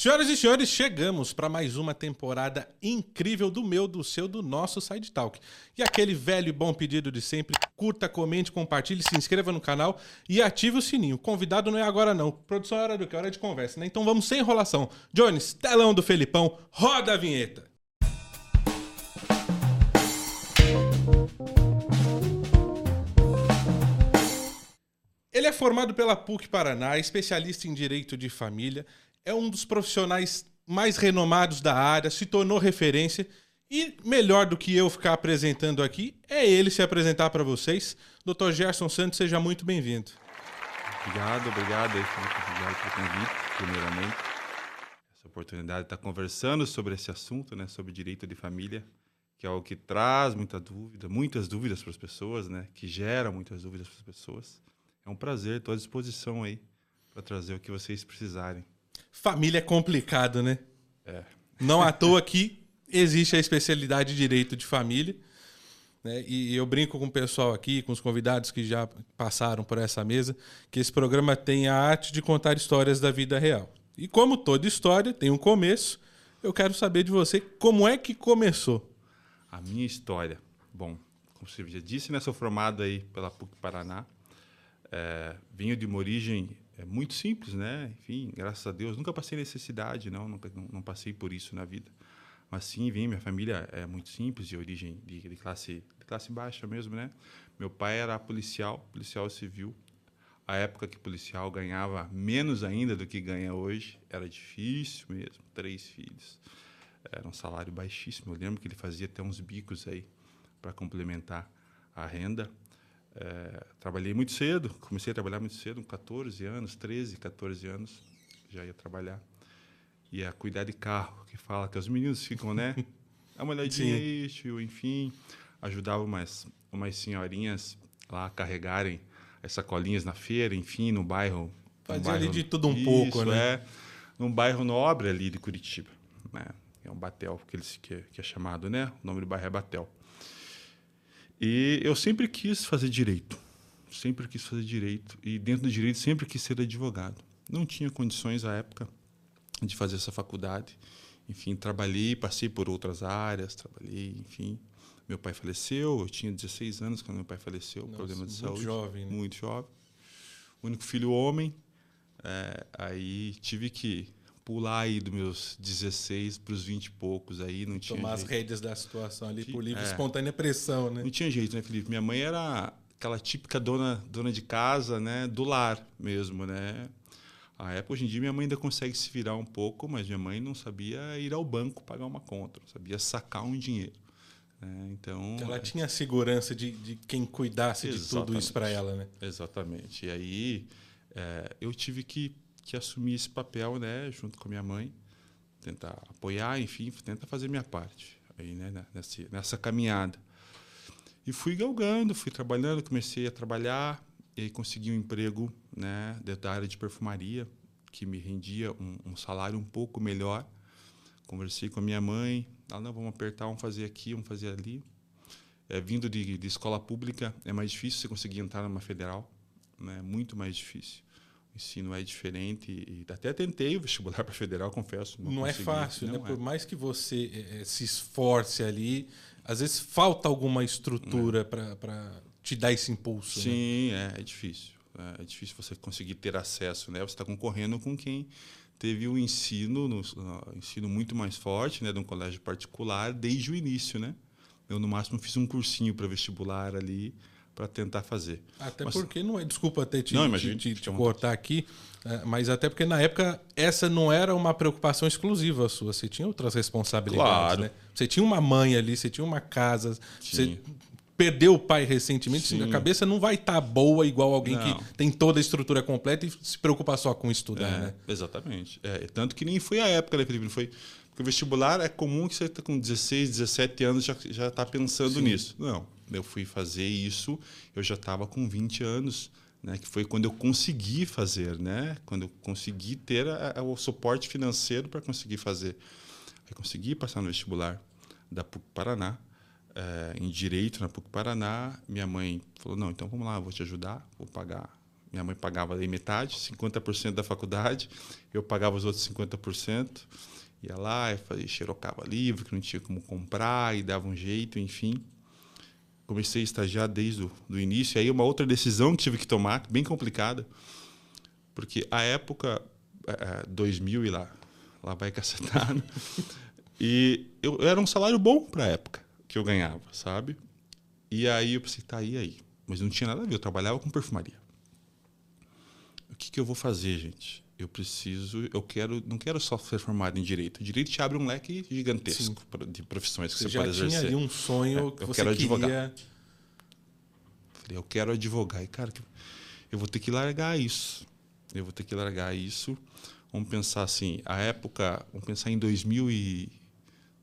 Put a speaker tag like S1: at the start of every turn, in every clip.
S1: Senhoras e senhores, chegamos para mais uma temporada incrível do meu, do seu, do nosso Side Talk. E aquele velho e bom pedido de sempre: curta, comente, compartilhe, se inscreva no canal e ative o sininho. Convidado não é agora, não. Produção é hora do que? Hora de conversa, né? Então vamos sem enrolação. Jones, telão do Felipão, roda a vinheta. Ele é formado pela PUC Paraná, especialista em direito de família é um dos profissionais mais renomados da área, se tornou referência. E melhor do que eu ficar apresentando aqui, é ele se apresentar para vocês. Dr. Gerson Santos, seja muito bem-vindo.
S2: Obrigado, obrigado, obrigado pelo convite, primeiramente. Essa oportunidade de estar conversando sobre esse assunto, né, sobre direito de família, que é algo que traz muita dúvida, muitas dúvidas para as pessoas, né, que gera muitas dúvidas para as pessoas. É um prazer, estou à disposição aí para trazer o que vocês precisarem.
S1: Família é complicado, né?
S2: É.
S1: Não à toa que existe a especialidade de direito de família. Né? E eu brinco com o pessoal aqui, com os convidados que já passaram por essa mesa, que esse programa tem a arte de contar histórias da vida real. E como toda história tem um começo, eu quero saber de você como é que começou.
S2: A minha história. Bom, como você já disse, né, sou formado aí pela PUC Paraná. É, venho de uma origem é muito simples, né? Enfim, graças a Deus, nunca passei necessidade, não, não, não passei por isso na vida. Mas sim, minha família é muito simples, de origem de, de, classe, de classe baixa mesmo, né? Meu pai era policial, policial civil. A época que policial ganhava menos ainda do que ganha hoje, era difícil mesmo, três filhos. Era um salário baixíssimo. Eu lembro que ele fazia até uns bicos aí para complementar a renda. É, trabalhei muito cedo, comecei a trabalhar muito cedo, com 14 anos, 13, 14 anos, já ia trabalhar. E a cuidar de carro, que fala que os meninos ficam, né? Dá uma olhadinha aí, tio, enfim. Ajudava umas, umas senhorinhas lá a carregarem as sacolinhas na feira, enfim, no bairro.
S1: Fazia
S2: bairro,
S1: ali de tudo um isso, pouco, né?
S2: É, num bairro nobre ali de Curitiba, né? É um Batel, que, eles, que, que é chamado, né? O nome do bairro é Batel. E eu sempre quis fazer direito. Sempre quis fazer direito. E dentro do direito sempre quis ser advogado. Não tinha condições à época de fazer essa faculdade. Enfim, trabalhei, passei por outras áreas, trabalhei, enfim. Meu pai faleceu, eu tinha 16 anos quando meu pai faleceu, Nossa, problema de
S1: muito
S2: saúde.
S1: jovem, né?
S2: Muito jovem. Único filho homem. É, aí tive que pular aí dos meus 16 para os 20 e poucos aí, não tinha
S1: Tomar as rédeas da situação ali por livre é. espontânea pressão, né?
S2: Não tinha jeito, né, Felipe? Minha mãe era aquela típica dona, dona de casa, né, do lar mesmo, né? A época, hoje em dia, minha mãe ainda consegue se virar um pouco, mas minha mãe não sabia ir ao banco pagar uma conta, não sabia sacar um dinheiro. Né? Então,
S1: ela tinha a segurança de, de quem cuidasse de tudo isso para ela, né?
S2: Exatamente. E aí é, eu tive que que assumi esse papel, né, junto com a minha mãe, tentar apoiar, enfim, tentar fazer minha parte aí, né, nessa, nessa caminhada. E fui galgando, fui trabalhando, comecei a trabalhar e consegui um emprego, né, da área de perfumaria, que me rendia um, um salário um pouco melhor. Conversei com a minha mãe, ela, não, vamos apertar, vamos fazer aqui, vamos fazer ali. É, vindo de, de escola pública, é mais difícil você conseguir entrar numa federal, né, muito mais difícil ensino é diferente. E até tentei o vestibular para federal, confesso.
S1: Não, não é fácil, não né? É. Por mais que você é, se esforce ali, às vezes falta alguma estrutura é. para te dar esse impulso.
S2: Né? Sim, né? é, é difícil. É, é, difícil você conseguir ter acesso, né? Você está concorrendo com quem teve o um ensino, no, uh, ensino muito mais forte, né, de um colégio particular desde o início, né? Eu no máximo fiz um cursinho para vestibular ali para tentar fazer.
S1: Até mas, porque não é, desculpa até te, não, te, te, te cortar aqui, é, mas até porque na época essa não era uma preocupação exclusiva sua, você tinha outras responsabilidades,
S2: claro.
S1: né? Você tinha uma mãe ali, você tinha uma casa, você perdeu o pai recentemente, Sim. a cabeça não vai estar tá boa igual alguém não. que tem toda a estrutura completa e se preocupa só com estudar,
S2: é,
S1: né?
S2: Exatamente. É, tanto que nem foi a época, né, Felipe? Não foi porque o vestibular é comum que você tá com 16, 17 anos já já está pensando Sim. nisso. Não, eu fui fazer isso, eu já estava com 20 anos, né, que foi quando eu consegui fazer, né? Quando eu consegui ter a, a, o suporte financeiro para conseguir fazer. Aí consegui passar no vestibular da PUC Paraná, é, em direito na PUC Paraná. Minha mãe falou: "Não, então vamos lá, vou te ajudar, vou pagar Minha mãe pagava aí metade, 50% da faculdade, eu pagava os outros 50%. Ia lá, e fazia, xerocava livro, que não tinha como comprar, e dava um jeito, enfim. Comecei a estagiar desde o início. Aí uma outra decisão que tive que tomar, bem complicada, porque a época, é, 2000 e lá, lá vai cacetado, e eu, era um salário bom para a época que eu ganhava, sabe? E aí eu pensei, tá, e aí? Mas não tinha nada a ver, eu trabalhava com perfumaria. O que, que eu vou fazer, gente? Eu preciso, eu quero, não quero só ser formado em direito. O direito te abre um leque gigantesco Sim. de profissões que você, você pode exercer.
S1: já tinha ali um sonho é, que eu você quero queria... advogar.
S2: Falei, eu quero advogar. E, cara, eu vou ter que largar isso. Eu vou ter que largar isso. Vamos pensar assim, a época, vamos pensar em 2000 e,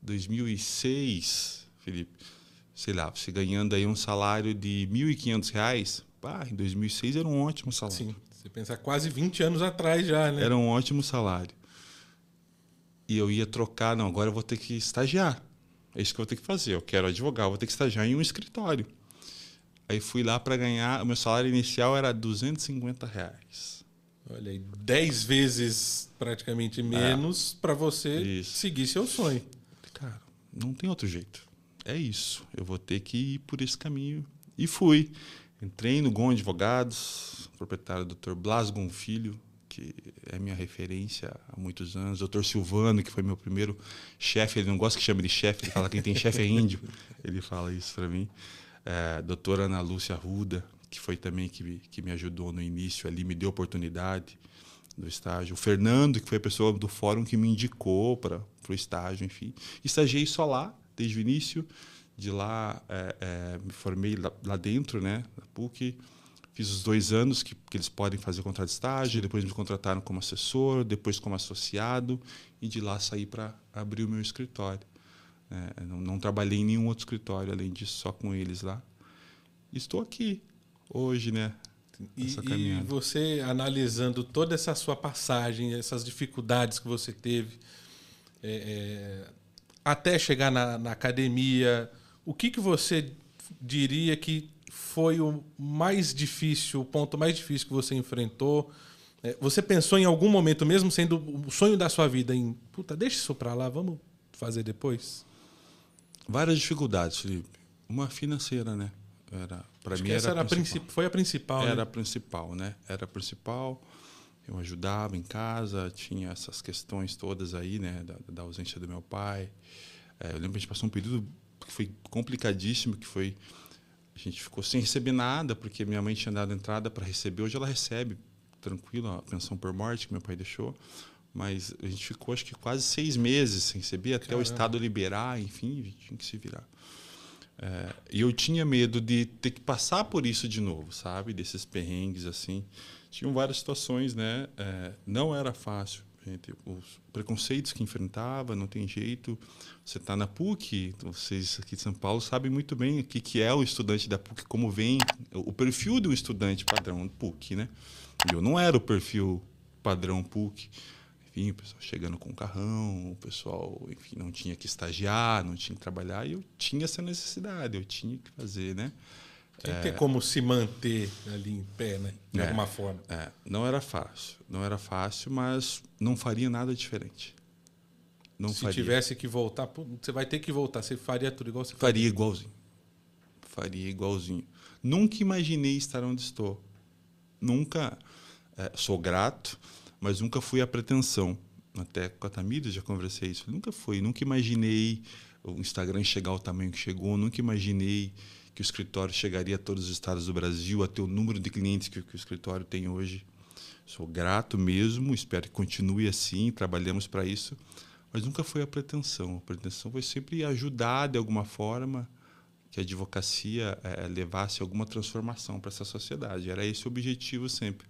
S2: 2006, Felipe, sei lá, você ganhando aí um salário de R$ 1.500, pá, em 2006 era um ótimo salário. Sim.
S1: Você pensar quase 20 anos atrás já, né?
S2: Era um ótimo salário. E eu ia trocar, não, agora eu vou ter que estagiar. É isso que eu vou ter que fazer. Eu quero advogar, eu vou ter que estagiar em um escritório. Aí fui lá para ganhar, o meu salário inicial era 250 reais.
S1: Olha aí, 10 vezes praticamente menos é. para você isso. seguir seu sonho.
S2: Cara, não tem outro jeito. É isso. Eu vou ter que ir por esse caminho. E fui. Entrei no GOM Advogados, proprietário do Dr. Blas Filho, que é minha referência há muitos anos. Dr. Silvano, que foi meu primeiro chefe. Ele não gosta que chame de chefe, ele fala que quem tem chefe é índio. Ele fala isso para mim. É, doutora Ana Lúcia Ruda, que foi também que, que me ajudou no início ali, me deu oportunidade do estágio. O Fernando, que foi a pessoa do fórum que me indicou para o estágio, enfim. Estagiei só lá, desde o início de lá é, é, me formei lá, lá, dentro, né, na PUC. Fiz os dois anos que, que eles podem fazer contrato de estágio, depois me contrataram como assessor, depois como associado, e de lá saí para abrir o meu escritório. É, não, não, trabalhei em nenhum outro escritório, além disso, só com eles lá. Estou aqui hoje, né?
S1: E, e, você analisando toda essa sua passagem, essas dificuldades que você teve, é, é, até chegar na, na academia, o que, que você diria que foi o mais difícil, o ponto mais difícil que você enfrentou? É, você pensou em algum momento, mesmo sendo o sonho da sua vida, em puta, deixa isso para lá, vamos fazer depois?
S2: Várias dificuldades, Felipe. Uma financeira, né? Era para mim
S1: essa
S2: era,
S1: era a foi a principal.
S2: Era
S1: né?
S2: a principal, né? Era a principal. Eu ajudava em casa, tinha essas questões todas aí, né? Da, da ausência do meu pai. É, eu lembro que a gente passou um período que foi complicadíssimo, que foi a gente ficou sem receber nada porque minha mãe tinha dado entrada para receber. Hoje ela recebe tranquilo a pensão por morte que meu pai deixou, mas a gente ficou acho que quase seis meses sem receber até Caramba. o estado liberar, enfim, a gente tinha que se virar. É, e eu tinha medo de ter que passar por isso de novo, sabe? Desses perrengues assim. Tinham várias situações, né? É, não era fácil os preconceitos que enfrentava, não tem jeito. Você está na PUC, vocês aqui de São Paulo sabem muito bem o que, que é o estudante da PUC, como vem o perfil do estudante padrão PUC, né? Eu não era o perfil padrão PUC. Enfim, o pessoal chegando com carrão, o pessoal, enfim, não tinha que estagiar, não tinha que trabalhar, e eu tinha essa necessidade, eu tinha que fazer, né?
S1: Tem que ter como se manter ali em pé, né? De é, alguma forma.
S2: É, não era fácil. Não era fácil, mas não faria nada diferente.
S1: Não se faria. tivesse que voltar, você vai ter que voltar. Você faria tudo igual você
S2: faria? Faria igualzinho. Faria igualzinho. Nunca imaginei estar onde estou. Nunca. É, sou grato, mas nunca fui a pretensão. Até com a Tamires já conversei isso. Nunca fui. Nunca imaginei o Instagram chegar ao tamanho que chegou. Nunca imaginei que o escritório chegaria a todos os estados do Brasil, a ter o número de clientes que, que o escritório tem hoje. Sou grato mesmo, espero que continue assim, trabalhamos para isso, mas nunca foi a pretensão. A pretensão foi sempre ajudar de alguma forma que a advocacia é, levasse alguma transformação para essa sociedade. Era esse o objetivo sempre,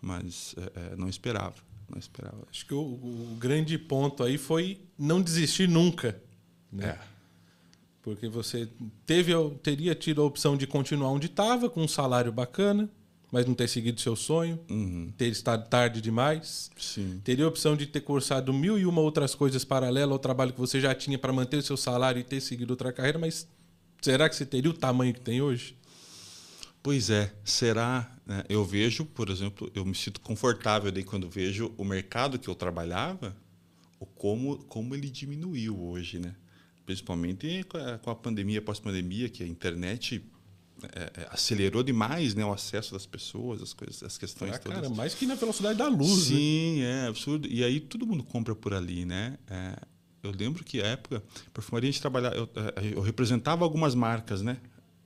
S2: mas é, não esperava. Não esperava.
S1: Acho que o, o, grande ponto aí foi não desistir nunca. Né? É. Porque você teve, teria tido a opção de continuar onde estava, com um salário bacana, mas não ter seguido seu sonho, uhum. ter estado tarde demais.
S2: Sim.
S1: Teria a opção de ter cursado mil e uma outras coisas paralelas ao trabalho que você já tinha para manter o seu salário e ter seguido outra carreira, mas será que você teria o tamanho que tem hoje?
S2: Pois é, será? Né? Eu vejo, por exemplo, eu me sinto confortável daí quando vejo o mercado que eu trabalhava, o como como ele diminuiu hoje, né? Principalmente com a pandemia, pós-pandemia, que a internet é, é, acelerou demais né, o acesso das pessoas, as coisas, as questões ah, todas.
S1: Cara, mais que na velocidade da luz.
S2: Né? Sim, né? é absurdo. E aí todo mundo compra por ali, né? É, eu lembro que na época, perfumaria a gente trabalhava, eu, é, eu representava algumas marcas, né?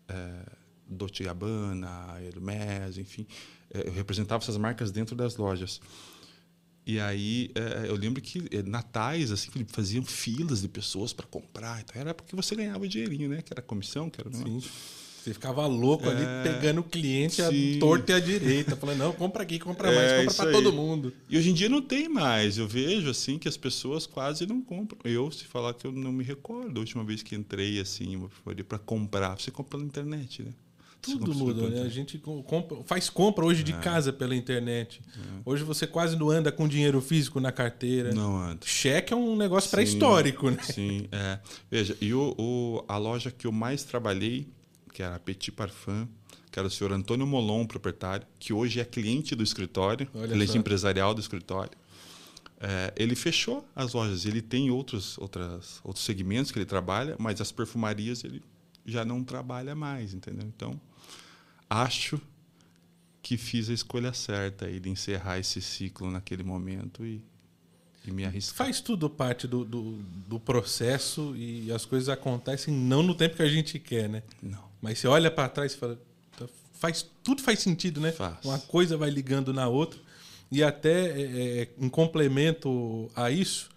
S2: É, Dolce Gabbana, Hermes, enfim, é, eu representava essas marcas dentro das lojas. E aí eu lembro que natais assim faziam filas de pessoas para comprar, então era porque você ganhava dinheirinho, né? Que era comissão, que era
S1: Sim. Você ficava louco é, ali pegando o cliente sim. a torta e a direita, falando, não, compra aqui, compra é, mais, compra para todo mundo.
S2: E hoje em dia não tem mais. Eu vejo assim que as pessoas quase não compram. Eu, se falar que eu não me recordo a última vez que entrei assim para comprar, você compra na internet, né?
S1: Tudo muda, né? A gente compra, faz compra hoje de é. casa pela internet. É. Hoje você quase não anda com dinheiro físico na carteira.
S2: Não anda.
S1: Cheque é um negócio pré-histórico, né?
S2: Sim, é. Veja, e o, o, a loja que eu mais trabalhei que era a Petit Parfum, que era o senhor Antônio Molon, proprietário, que hoje é cliente do escritório, Olha cliente só. empresarial do escritório. É, ele fechou as lojas. Ele tem outros, outras, outros segmentos que ele trabalha, mas as perfumarias ele já não trabalha mais, entendeu? Então, acho que fiz a escolha certa aí de encerrar esse ciclo naquele momento e, e me arriscar.
S1: Faz tudo parte do, do, do, processo e as coisas acontecem não no tempo que a gente quer, né?
S2: Não.
S1: Mas você olha para trás e fala, tá, faz, tudo faz sentido, né?
S2: Faz.
S1: Uma coisa vai ligando na outra. E até é, é, em complemento a isso,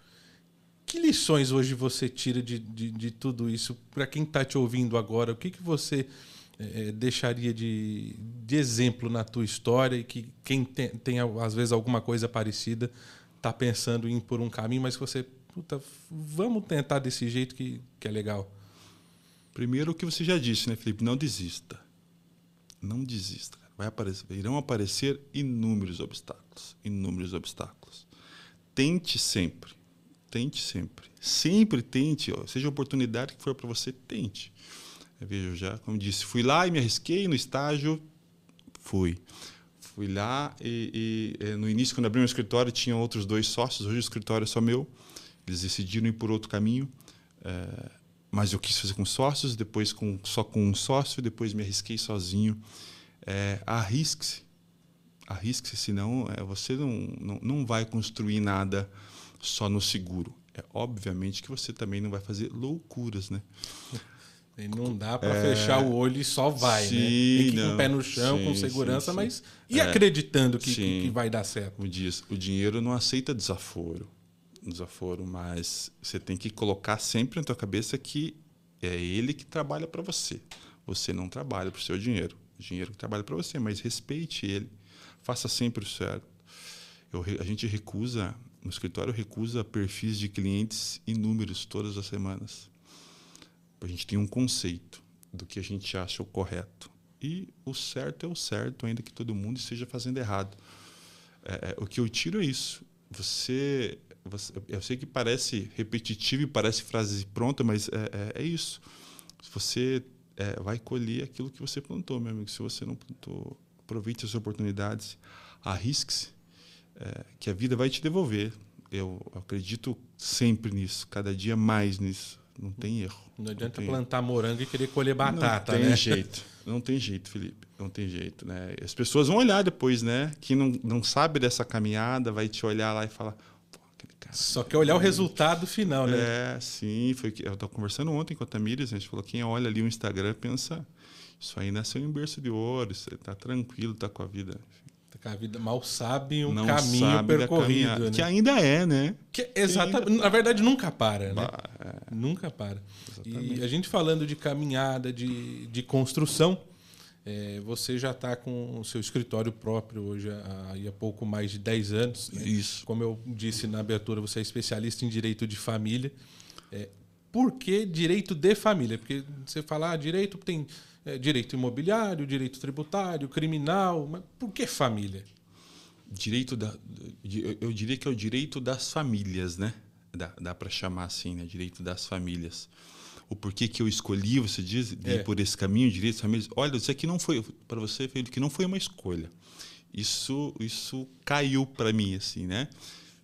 S1: que lições hoje você tira de, de, de tudo isso? Para quem está te ouvindo agora, o que, que você é, deixaria de, de exemplo na tua história e que quem tem, tem às vezes alguma coisa parecida está pensando em ir por um caminho, mas que você, puta, vamos tentar desse jeito que, que é legal?
S2: Primeiro o que você já disse, né, Felipe? Não desista. Não desista. Vai aparecer, irão aparecer inúmeros obstáculos. Inúmeros obstáculos. Tente sempre. Tente sempre. Sempre tente. Ó, seja a oportunidade que for para você, tente. Vejo já, como disse, fui lá e me arrisquei no estágio. Fui. Fui lá e, e eh, no início, quando abri meu escritório, tinha outros dois sócios. Hoje o escritório é só meu. Eles decidiram ir por outro caminho. É, mas eu quis fazer com sócios, depois com, só com um sócio, depois me arrisquei sozinho. É, Arrisque-se. Arrisque-se, senão é, você não, não, não vai construir nada só no seguro. É obviamente que você também não vai fazer loucuras, né?
S1: E não dá para é, fechar o olho e só vai, sim, né? Tem que ir com o pé no chão, sim, com segurança, sim, mas e é, acreditando que, que, vai dar certo.
S2: Como diz, o dinheiro não aceita desaforo desaforo, mas você tem que colocar sempre na tua cabeça que é ele que trabalha para você. Você não trabalha para o seu dinheiro. O dinheiro que trabalha para você, mas respeite ele. Faça sempre o certo. Eu, a gente recusa, no escritório recusa perfis de clientes inúmeros todas as semanas. A gente tem um conceito do que a gente acha o correto. E o certo é o certo, ainda que todo mundo esteja fazendo errado. É, é o que eu tiro é isso. Você você, eu sei que parece repetitivo e parece frase pronta, mas é, é, é isso. Você é, vai colher aquilo que você plantou, meu amigo. Se você não plantou, aproveite as oportunidades, arrisque-se, é, que a vida vai te devolver. Eu acredito sempre nisso, cada dia mais nisso. Não tem erro.
S1: Não adianta não plantar morango e querer colher batata,
S2: não tem
S1: né?
S2: jeito. Não tem jeito, Felipe. Não tem jeito, né? As pessoas vão olhar depois, né? Quem não, não sabe dessa caminhada vai te olhar lá e falar:
S1: só quer olhar o resultado final, né?
S2: É, sim. Foi que eu estava conversando ontem com a Tamires, a gente falou: quem olha ali o Instagram pensa, isso aí nasceu em berço de ouro, você está tranquilo, está com a vida.
S1: Tá com a vida mal sabe um Não caminho sabe percorrido. Né?
S2: Que ainda é, né?
S1: Que, exatamente. Ainda... Na verdade, nunca para, né? Bah, é. Nunca para. Exatamente. E a gente falando de caminhada, de, de construção. É, você já está com o seu escritório próprio hoje há, há pouco mais de 10 anos.
S2: Né? Isso.
S1: Como eu disse na abertura, você é especialista em direito de família. É, por que direito de família? Porque você fala, ah, direito tem é, direito imobiliário, direito tributário, criminal, mas por que família?
S2: Direito da, eu diria que é o direito das famílias, né? Dá, dá para chamar assim, né? Direito das famílias. o porquê que eu escolhi, você diz, de
S1: É.
S2: ir por esse caminho, direitos famílias. Olha, isso aqui não foi para você, Felipe, que não foi uma escolha. Isso, isso caiu para mim, assim, né?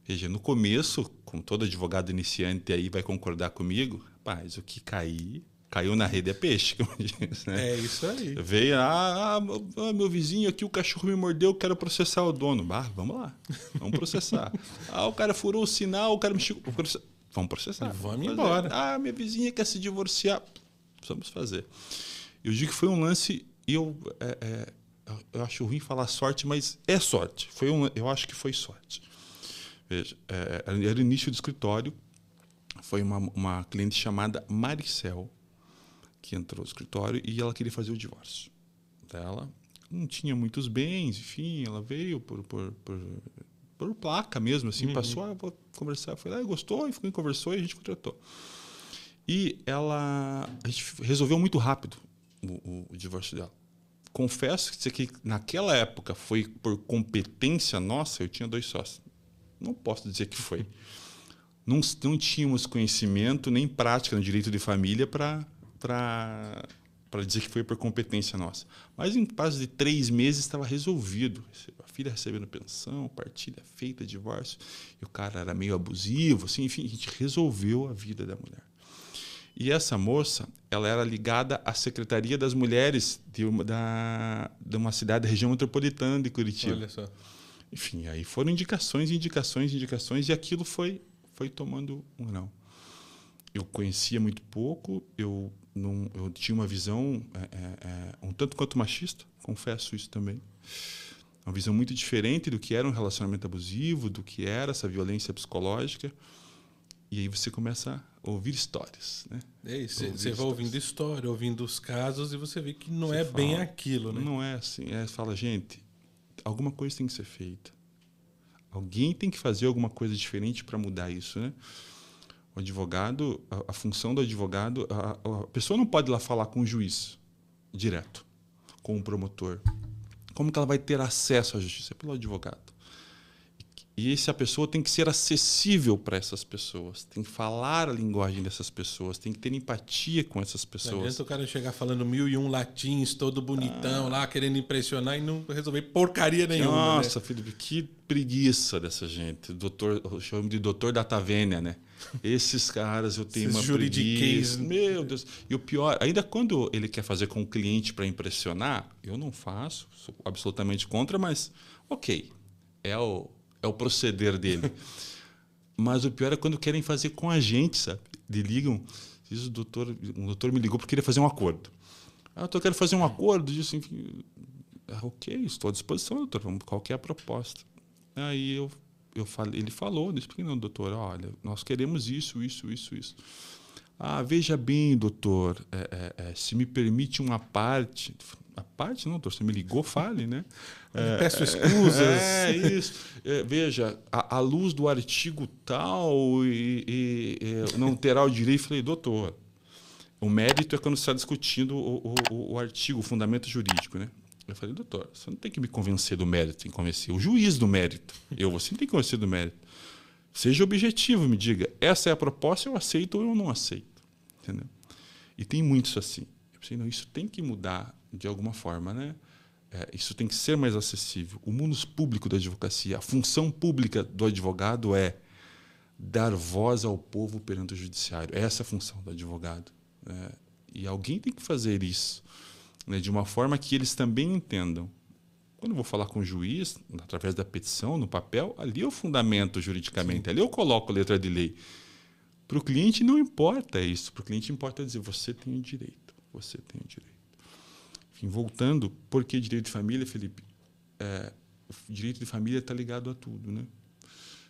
S2: Veja, no começo, como todo advogado iniciante aí vai concordar comigo, rapaz, o que cair, caiu na rede é peixe, como diz, né?
S1: É isso aí.
S2: Veio, ah, ah, ah, meu vizinho aqui, o cachorro me mordeu, eu quero processar o dono. Bah, vamos lá, vamos processar. ah, o cara furou o sinal, o cara me chegou. Vamos processar.
S1: Vamos
S2: fazer.
S1: embora.
S2: Ah, minha vizinha quer se divorciar. Vamos fazer. Eu digo que foi um lance, e eu, é, é, eu acho ruim falar sorte, mas é sorte. Foi um, eu acho que foi sorte. Veja, é, era o início do escritório, foi uma, uma cliente chamada Maricel, que entrou no escritório e ela queria fazer o divórcio dela. Não tinha muitos bens, enfim, ela veio por, por, por, por placa mesmo, assim, uhum. passou, ah, vou conversar. Foi lá, gostou, e ficou, conversou e a gente contratou. E ela, a gente resolveu muito rápido o, o, o divórcio dela. Confesso que naquela época foi por competência nossa, eu tinha dois sócios. Não posso dizer que foi. Não, não tínhamos conhecimento nem prática no direito de família para para dizer que foi por competência nossa. Mas em prazo de três meses estava resolvido. A filha recebendo pensão, partilha feita, divórcio. E o cara era meio abusivo, assim, enfim, a gente resolveu a vida da mulher. E essa moça, ela era ligada à Secretaria das Mulheres de uma, da, de uma cidade da região metropolitana de Curitiba.
S1: Olha só.
S2: Enfim, aí foram indicações, indicações, indicações, e aquilo foi, foi tomando um não. Eu conhecia muito pouco, eu não, eu tinha uma visão é, é, um tanto quanto machista, confesso isso também. Uma visão muito diferente do que era um relacionamento abusivo, do que era essa violência psicológica. E aí você começa a ouvir histórias, né?
S1: É isso, você vai ouvindo história, ouvindo os casos e você vê que não você é fala, bem aquilo, né?
S2: Não é assim. É, fala, gente, alguma coisa tem que ser feita. Alguém tem que fazer alguma coisa diferente para mudar isso, né? O advogado, a, a função do advogado, a, a, pessoa não pode ir lá falar com o juiz direto, com o promotor. Como que ela vai ter acesso à justiça? Pelo advogado. E essa pessoa tem que ser acessível para essas pessoas, tem que falar a linguagem dessas pessoas, tem que ter empatia com essas pessoas. Não
S1: adianta o cara chegar falando mil e um latins, todo bonitão ah. lá, querendo impressionar e não resolver porcaria nenhuma.
S2: Nossa,
S1: né?
S2: Felipe, que preguiça dessa gente. Doutor, eu chamo de doutor da Tavênia, né? Esses caras eu tenho
S1: Esses
S2: uma
S1: juridiquês.
S2: preguiça. Meu Deus. E o pior, ainda quando ele quer fazer com o cliente para impressionar, eu não faço, sou absolutamente contra, mas ok, é o é o proceder dele. Mas o pior é quando querem fazer com a gente, sabe? De ligam, diz o doutor, um doutor me ligou porque queria fazer um acordo. Ah, eu quero fazer um acordo, disse enfim, ah, ok, estou à disposição, doutor, vamos, qual que é a proposta? Aí eu, eu falei, ele falou, eu expliquei, não, doutor, olha, nós queremos isso, isso, isso, isso. Ah, veja bem, doutor, é, é, é, se me permite uma parte. A parte, não, doutor, você me ligou, fale, né?
S1: É, Peço escusas.
S2: É, isso. É, veja, a, a, luz do artigo tal e, e, e, não terá o direito. Falei, doutor, o mérito é quando você está discutindo o, o, o, artigo, o fundamento jurídico, né? Eu falei, doutor, você não tem que me convencer do mérito, tem que convencer o juiz do mérito. Eu, você não tem que convencer do mérito. Seja objetivo, me diga, essa é a proposta, eu aceito ou eu não aceito. Entendeu? E tem muitos assim. Eu pensei, não, isso tem que mudar de alguma forma, né? É, isso tem que ser mais acessível. O mundo público da advocacia, a função pública do advogado é dar voz ao povo perante o judiciário. Essa é a função do advogado. Né? E alguém tem que fazer isso né, de uma forma que eles também entendam. Quando eu vou falar com o juiz, através da petição, no papel, ali eu fundamento juridicamente, Sim. ali eu coloco letra de lei. Para o cliente não importa isso. Para o cliente importa dizer: você tem o direito, você tem o direito. Enfim, voltando, por que direito de família, Felipe? É, o direito de família está ligado a tudo, né?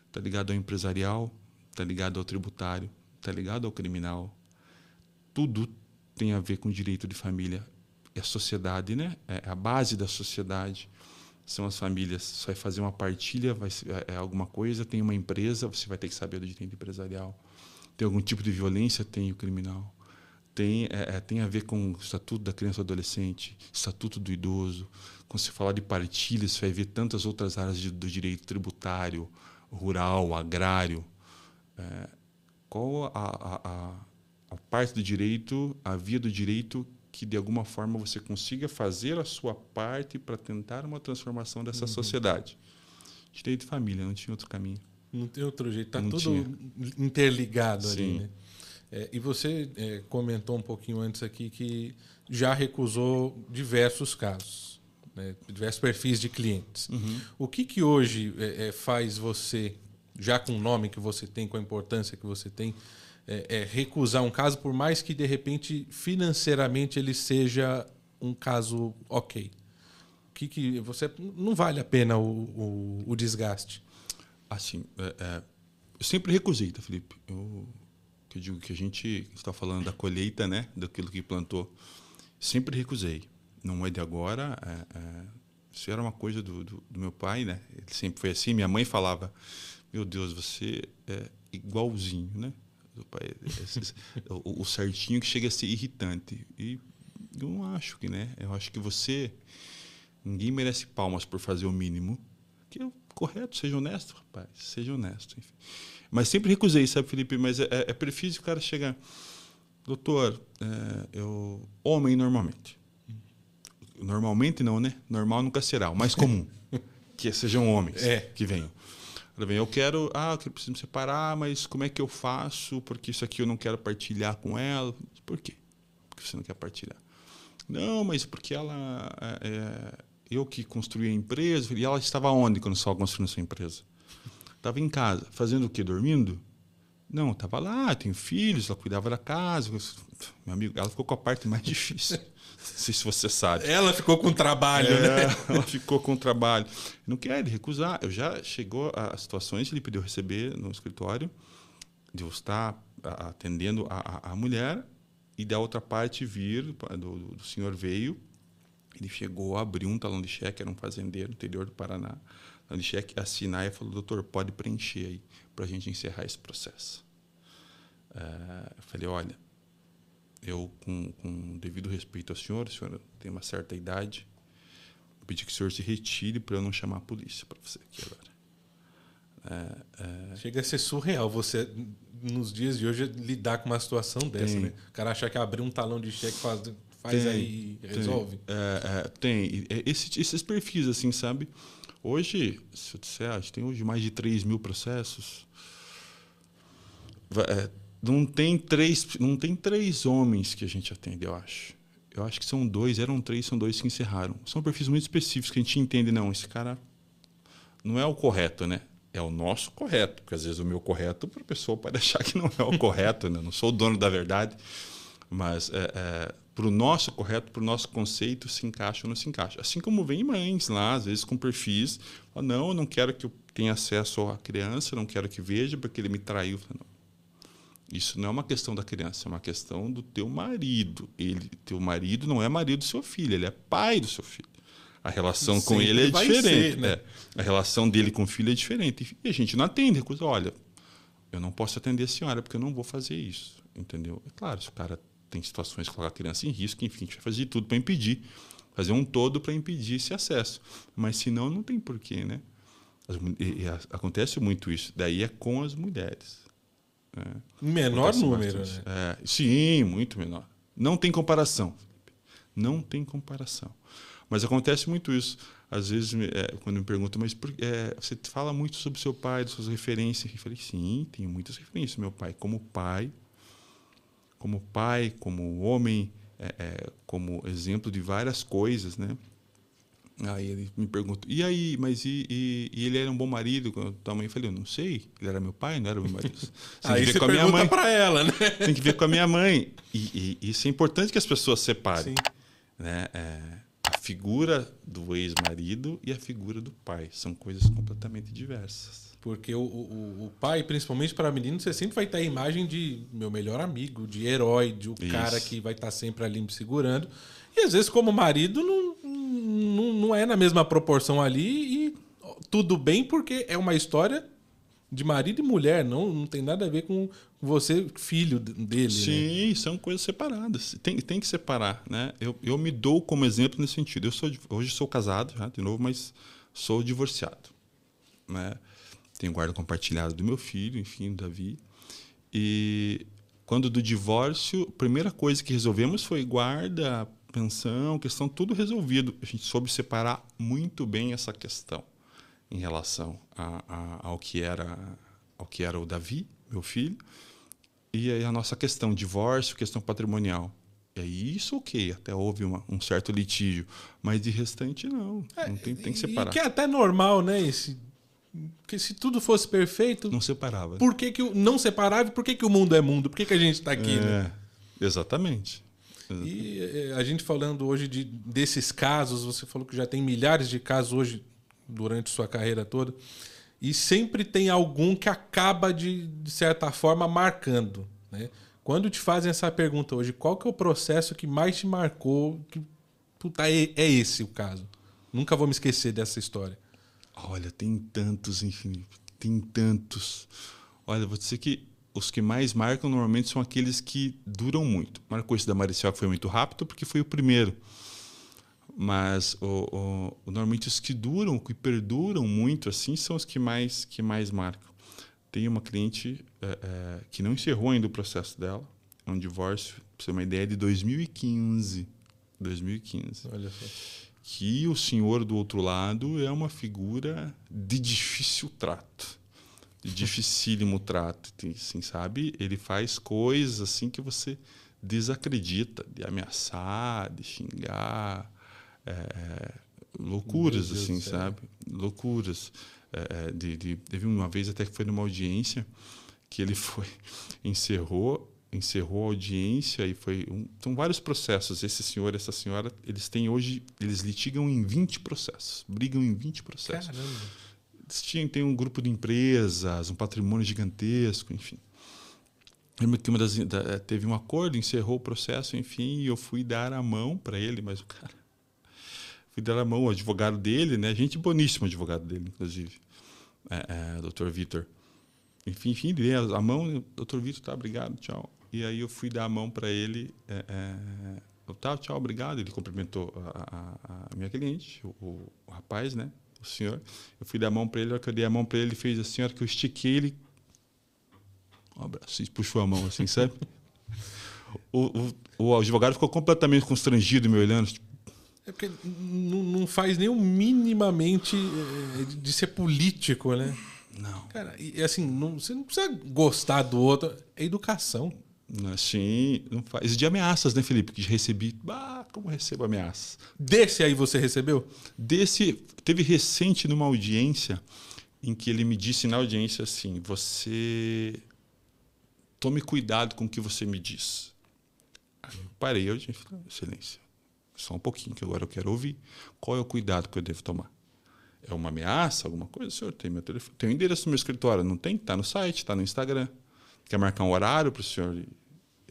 S2: Está ligado ao empresarial, está ligado ao tributário, está ligado ao criminal. Tudo tem a ver com direito de família. É a sociedade, né? É a base da sociedade. São as famílias. Você vai fazer uma partilha, vai é alguma coisa, tem uma empresa, você vai ter que saber do direito empresarial. Tem algum tipo de violência, tem o criminal tem, é, tem a ver com o Estatuto da Criança e do Adolescente, Estatuto do Idoso. Quando se fala de partilha, você vai ver tantas outras áreas de, do direito tributário, rural, agrário. É, qual a, a, a, parte do direito, a via do direito que de alguma forma você consiga fazer a sua parte para tentar uma transformação dessa uhum. sociedade. Direito de família, não tinha outro caminho.
S1: Não tem outro jeito, está tudo tinha. interligado Sim. ali. Né? É, e você é, comentou um pouquinho antes aqui que já recusou diversos casos, né? diversos perfis de clientes. Uhum. O que, que hoje é, é faz você, já com o nome que você tem, com a importância que você tem, é, é, recusar um caso, por mais que de repente financeiramente ele seja um caso ok? Que, que você não vale a pena o, o, o desgaste?
S2: Assim, é, é, eu sempre recusei, tá, Felipe? Eu, eu digo que a gente está falando da colheita, né, daquilo que plantou. Sempre recusei. Não é de agora. É, é, isso era uma coisa do, do, do, meu pai, né? Ele sempre foi assim. Minha mãe falava: Meu Deus, você é igualzinho, né? O, o, certinho que chega a ser irritante. E eu não acho que, né? Eu acho que você. Ninguém merece palmas por fazer o mínimo. Que é correto, seja honesto, rapaz. Seja honesto. Enfim. Mas sempre recusei, sabe, Felipe? Mas é, é, é preciso o cara chegar. Doutor, é, eu. Homem normalmente. Normalmente não, né? Normal nunca será. O mais comum. que sejam homens é. que venham. Eu quero, ah, eu preciso me separar, mas como é que eu faço? Porque isso aqui eu não quero partilhar com ela. Por quê? Porque você não quer partilhar. Não, mas porque ela. É, é eu que construí a empresa. E ela estava onde quando estava construindo sua empresa? Estava em casa. Fazendo o quê? Dormindo? Não, estava lá, tenho filhos, ela cuidava da casa. Meu amigo, ela ficou com a parte mais difícil. Não sei se você sabe.
S1: Ela ficou com trabalho, é,
S2: né? Ela ficou com trabalho. Não quer ele recusar. Eu já chegou a situações ele pediu receber no escritório, de eu estar atendendo a, a, a mulher e da outra parte vir, do, do, senhor veio, ele chegou, abriu um talão de cheque, era um fazendeiro no interior do Paraná, talão de cheque, assinar e falou, doutor, pode preencher aí para a gente encerrar esse processo. Uh, eu falei, olha, eu, com, com devido respeito ao senhor, o senhor tem uma certa idade, eu pedi que o senhor se retire para eu não chamar a polícia para você aqui agora.
S1: É, é... Chega a ser surreal você, nos dias de hoje, lidar com uma situação dessa, tem. né? O cara achar que abrir um talão de cheque faz, faz tem, aí e resolve.
S2: Tem, é, é tem. Esse, esses perfis, assim, sabe? Hoje, se eu disser, a gente tem hoje mais de 3 mil processos. É, não tem três, não tem três homens que a gente atende, eu acho. Eu acho que são dois, eram três, são dois que encerraram. São perfis muito específicos que a gente entende, não, esse cara não é o correto, né? É o nosso correto, porque às vezes o meu correto para a pessoa pode achar que não é o correto, né? Eu não sou o dono da verdade, mas é, é, para o nosso correto, para o nosso conceito, se encaixa ou não se encaixa. Assim como vem mães lá, às vezes com perfis, não, eu não quero que eu tenha acesso à criança, não quero que veja porque ele me traiu. Não, isso não é uma questão da criança, é uma questão do teu marido. Ele, teu marido não é marido do seu filho, ele é pai do seu filho. A relação Sempre com ele é diferente. Ser, né? é. A relação dele com o filho é diferente. E a gente não atende, recusa. Olha, eu não posso atender a senhora porque eu não vou fazer isso. Entendeu? É claro, se o cara tem situações que coloca a criança em risco, enfim, a gente vai fazer tudo para impedir. Fazer um todo para impedir esse acesso. Mas senão não tem porquê, né? As, e, e, acontece muito isso. Daí é com as mulheres.
S1: É. Menor número, né?
S2: É, sim, muito menor. Não tem comparação. Não tem comparação. Mas acontece muito isso. Às vezes, é, quando me perguntam, mas por, é, você fala muito sobre seu pai, suas referências. Eu falei, sim, tenho muitas referências. Meu pai, como pai, como pai, como homem, é, é como exemplo de várias coisas, né? Aí ele me pergunta, e aí, mas e, e, e ele era um bom marido tua mãe? Eu falei, eu não sei, ele era meu pai, não era meu marido.
S1: Tem aí você com a minha mãe. para ela, né?
S2: Tem que ver com a minha mãe. E, e isso é importante que as pessoas separem. Sim. Né? É, a figura do ex-marido e a figura do pai são coisas completamente diversas.
S1: Porque o, o, o pai, principalmente para menino, você sempre vai ter a imagem de meu melhor amigo, de herói, de o um cara que vai estar tá sempre ali me segurando. E às vezes, como marido, não, não, não é na mesma proporção ali e tudo bem porque é uma história de marido e mulher, não, não tem nada a ver com você, filho dele. Né?
S2: Sim, né? são coisas separadas. Tem, tem que separar, né? Eu, eu me dou como exemplo nesse sentido. Eu sou hoje sou casado, já, de novo, mas sou divorciado, né? Tenho guarda compartilhada do meu filho, enfim, Davi. E Quando do divórcio, a primeira coisa que resolvemos foi guarda, pensão, questão tudo resolvido. A gente soube separar muito bem essa questão em relação a, a, ao que era ao que era o Davi, meu filho, e aí a nossa questão divórcio, questão patrimonial. E aí isso ok, até houve uma, um certo litígio, mas de restante não, é, não tem, tem que separar.
S1: E que é até normal, né? Esse, porque se tudo fosse perfeito,
S2: não separava.
S1: Por que, que não separava? Por que, que o mundo é mundo? Por que, que a gente está aqui? É,
S2: né? Exatamente.
S1: E eh, a gente falando hoje de, desses casos, você falou que já tem milhares de casos hoje durante sua carreira toda, e sempre tem algum que acaba de, de certa forma marcando, né? Quando te fazem essa pergunta hoje, qual que é o processo que mais te marcou? Que, puta, é, é esse o caso. Nunca vou me esquecer dessa história.
S2: Olha, tem tantos, enfim, tem tantos. Olha, vou dizer que os que mais marcam normalmente são aqueles que duram muito. Marcou esse da Maricial que foi muito rápido porque foi o primeiro. Mas o, o, normalmente os que duram, que perduram muito assim, são os que mais que mais marcam. Tem uma cliente é, é, que não encerrou ainda o processo dela, é um divórcio, para você ter uma ideia, de 2015. 2015.
S1: Olha só.
S2: Que o senhor do outro lado é uma figura de difícil trato de dificílimo trato, assim, sabe? Ele faz coisas assim que você desacredita, de ameaçar, de xingar, é, loucuras, assim, sabe? Loucuras. É, de, de, teve uma vez até que foi numa audiência que ele foi, encerrou, encerrou a audiência e foi. Um, são vários processos. Esse senhor, essa senhora, eles têm hoje, eles litigam em 20 processos, brigam em 20 processos.
S1: Caramba
S2: tinha, tem um grupo de empresas, um patrimônio gigantesco, enfim. Lembro que uma das, da, teve um acordo, encerrou o processo, enfim, e eu fui dar a mão para ele, mas o cara. Fui dar a mão, o advogado dele, né? Gente boníssimo, advogado dele, inclusive. É, é, Dr. Vitor. Enfim, enfim, dei a mão, Dr. Vitor, tá, obrigado, tchau. E aí eu fui dar a mão para ele, é, é, tá, tchau, obrigado. Ele cumprimentou a, a, a minha cliente, o, o, rapaz, né? O senhor. Eu fui dar a mão para ele, a hora que eu dei a mão para ele, ele fez assim, a hora que eu estiquei, ele. Um abraço, puxou a mão assim, sabe? o, o, o, advogado ficou completamente constrangido me olhando. Tipo...
S1: É porque não faz nem o minimamente eh, de ser político, né?
S2: Não.
S1: Cara, e assim, não, você não precisa gostar do outro. É educação.
S2: Assim, não faz. de ameaças, né, Felipe? Que recebi. Ah, como recebo ameaças?
S1: Desse aí você recebeu?
S2: Desse. Teve recente numa audiência em que ele me disse na audiência assim: você. Tome cuidado com o que você me diz. Aí eu parei, eu disse: excelência, só um pouquinho, que agora eu quero ouvir. Qual é o cuidado que eu devo tomar? É uma ameaça, alguma coisa? O senhor tem meu telefone? Tem o endereço do meu escritório? Não tem? Está no site, está no Instagram. Quer marcar um horário para o senhor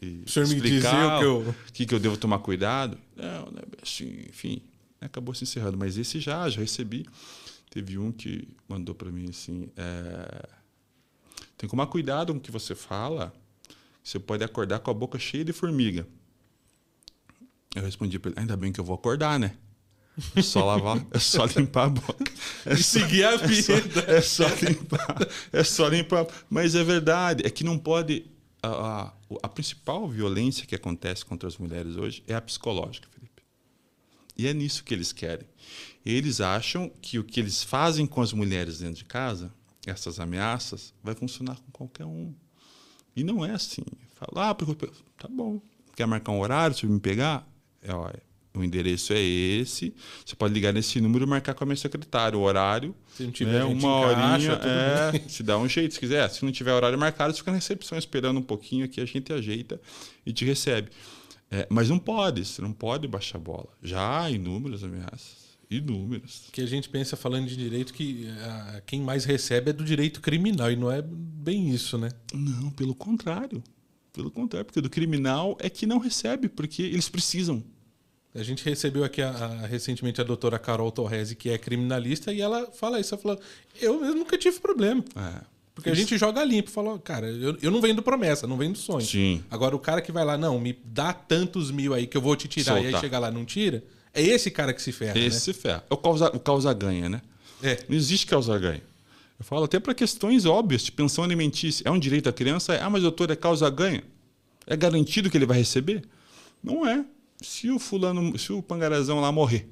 S1: e o senhor me o que eu...
S2: que, que eu devo tomar cuidado. Não, né, assim, enfim, acabou se encerrando. Mas esse já, já recebi. Teve um que mandou para mim assim: é, tem que tomar cuidado com o que você fala. Você pode acordar com a boca cheia de formiga. Eu respondi para ele: ainda bem que eu vou acordar, né? É só lavar, é só limpar a boca.
S1: É e seguir a vida.
S2: É só, é só limpar. É só limpar. Mas é verdade, é que não pode a, a, a, principal violência que acontece contra as mulheres hoje é a psicológica, Felipe. E é nisso que eles querem. Eles acham que o que eles fazem com as mulheres dentro de casa, essas ameaças, vai funcionar com qualquer um. E não é assim. Fala, ah, tá bom. Quer marcar um horário para me pegar? É, olha, o endereço é esse. Você pode ligar nesse número e marcar com a minha secretária o horário.
S1: Se não tiver, né, uma horinha,
S2: é, se dá um jeito, se quiser. Se não tiver horário marcado, fica na recepção esperando um pouquinho aqui, a gente ajeita e te recebe. É, mas não pode, você não pode baixar a bola. Já há inúmeras ameaças. Inúmeras.
S1: Que a gente pensa falando de direito que a, quem mais recebe é do direito criminal, e não é bem isso, né?
S2: Não, pelo contrário. Pelo contrário, porque do criminal é que não recebe, porque eles precisam.
S1: A gente recebeu aqui a, a, recentemente a doutora Carol Torresi, que é criminalista, e ela fala isso. Ela falou: Eu, eu nunca tive problema.
S2: É.
S1: Porque a gente joga limpo. Falou, cara, eu, eu não vendo promessa, não vendo sonho.
S2: Sim.
S1: Agora, o cara que vai lá, não, me dá tantos mil aí que eu vou te tirar, e aí chega lá não tira, é esse cara que se ferra.
S2: Esse
S1: né?
S2: se ferra. É o causa, o causa ganha, né?
S1: É.
S2: Não existe causa ganha. Eu falo até para questões óbvias, de pensão alimentícia. É um direito da criança? Ah, mas doutor, é causa ganha. É garantido que ele vai receber? Não é. Se o fulano, se o pangarazão lá morrer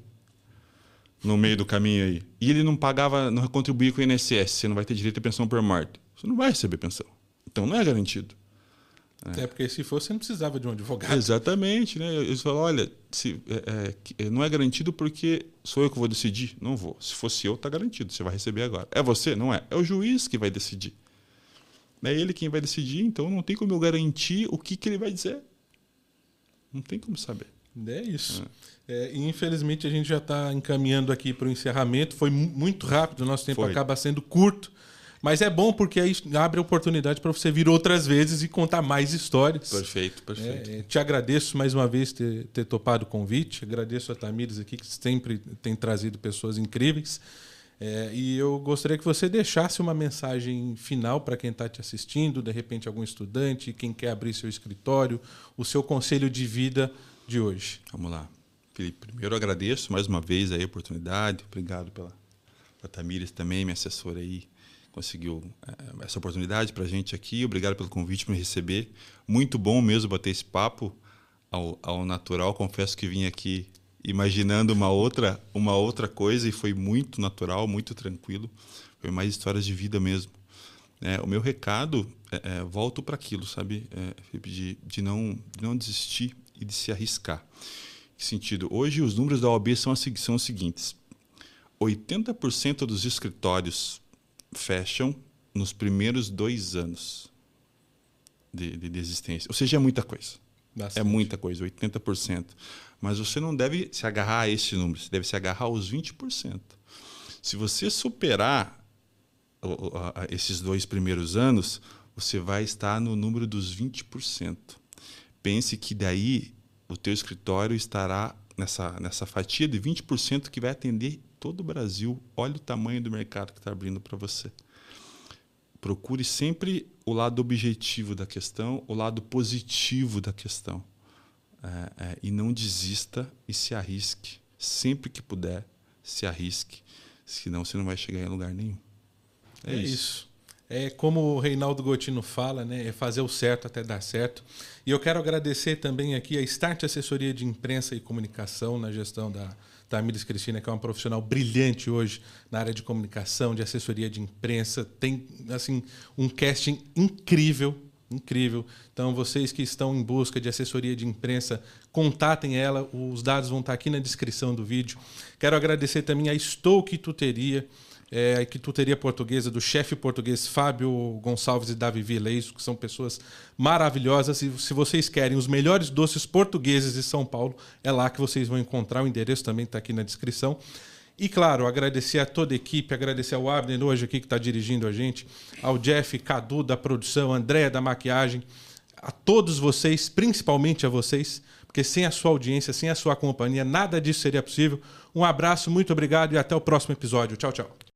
S2: no meio do caminho aí, e ele não pagava, não contribuía com o INSS, você não vai ter direito à pensão por morte. Você não vai receber pensão. Então não é garantido.
S1: Até porque se fosse, você não precisava de um advogado.
S2: Exatamente, né? Eles falam, olha, se, é, é, não é garantido porque sou eu que vou decidir. Não vou. Se fosse eu, está garantido. Você vai receber agora. É você? Não é. É o juiz que vai decidir. É ele quem vai decidir, então não tem como eu garantir o que, que ele vai dizer. Não tem como saber.
S1: É isso. É. É, infelizmente, a gente já está encaminhando aqui para o encerramento. Foi muito rápido, o nosso tempo Foi. acaba sendo curto. Mas é bom porque aí abre a oportunidade para você vir outras vezes e contar mais histórias.
S2: Perfeito, perfeito.
S1: É, te agradeço mais uma vez ter, ter topado o convite. Agradeço a Tamires aqui, que sempre tem trazido pessoas incríveis. É, e eu gostaria que você deixasse uma mensagem final para quem está te assistindo, de repente algum estudante, quem quer abrir seu escritório, o seu conselho de vida de hoje.
S2: Vamos lá. Felipe, primeiro agradeço mais uma vez a oportunidade. Obrigado pela, pela Tamires também, minha assessora aí conseguiu é, essa oportunidade para a gente aqui. Obrigado pelo convite para me receber. Muito bom mesmo bater esse papo ao, ao natural. Confesso que vim aqui imaginando uma outra, uma outra coisa e foi muito natural, muito tranquilo. Foi mais histórias de vida mesmo. É, o meu recado, é, é, volto para aquilo, sabe, é, de, de, não, de não desistir e de se arriscar. Que sentido? Hoje os números da OAB são, são os seguintes: 80% dos escritórios fecham nos primeiros dois anos de, de, de existência. Ou seja, é muita coisa. Bastante. É muita coisa, 80%. Mas você não deve se agarrar a esse número, você deve se agarrar aos 20%. Se você superar esses dois primeiros anos, você vai estar no número dos 20%. Pense que daí o teu escritório estará nessa, nessa fatia de 20% que vai atender todo o Brasil. Olha o tamanho do mercado que está abrindo para você. Procure sempre o lado objetivo da questão, o lado positivo da questão. É, é, e não desista e se arrisque. Sempre que puder, se arrisque. Senão você não vai chegar em lugar nenhum.
S1: É, é isso. isso. É como o Reinaldo Gotino fala, né? É fazer o certo até dar certo. E eu quero agradecer também aqui a Start Assessoria de Imprensa e Comunicação na gestão da Tamires Cristina, que é uma profissional brilhante hoje na área de comunicação, de assessoria de imprensa, tem assim um casting incrível, incrível. Então, vocês que estão em busca de assessoria de imprensa, contatem ela, os dados vão estar aqui na descrição do vídeo. Quero agradecer também a Stoke Tuteria, é, a tuteria portuguesa do chefe português Fábio Gonçalves e Davi Vileiso, que são pessoas maravilhosas. E se vocês querem os melhores doces portugueses de São Paulo, é lá que vocês vão encontrar. O endereço também está aqui na descrição. E claro, agradecer a toda a equipe, agradecer ao Abner hoje aqui que está dirigindo a gente, ao Jeff Cadu da produção, Andréa da maquiagem, a todos vocês, principalmente a vocês, porque sem a sua audiência, sem a sua companhia, nada disso seria possível. Um abraço, muito obrigado e até o próximo episódio. Tchau, tchau.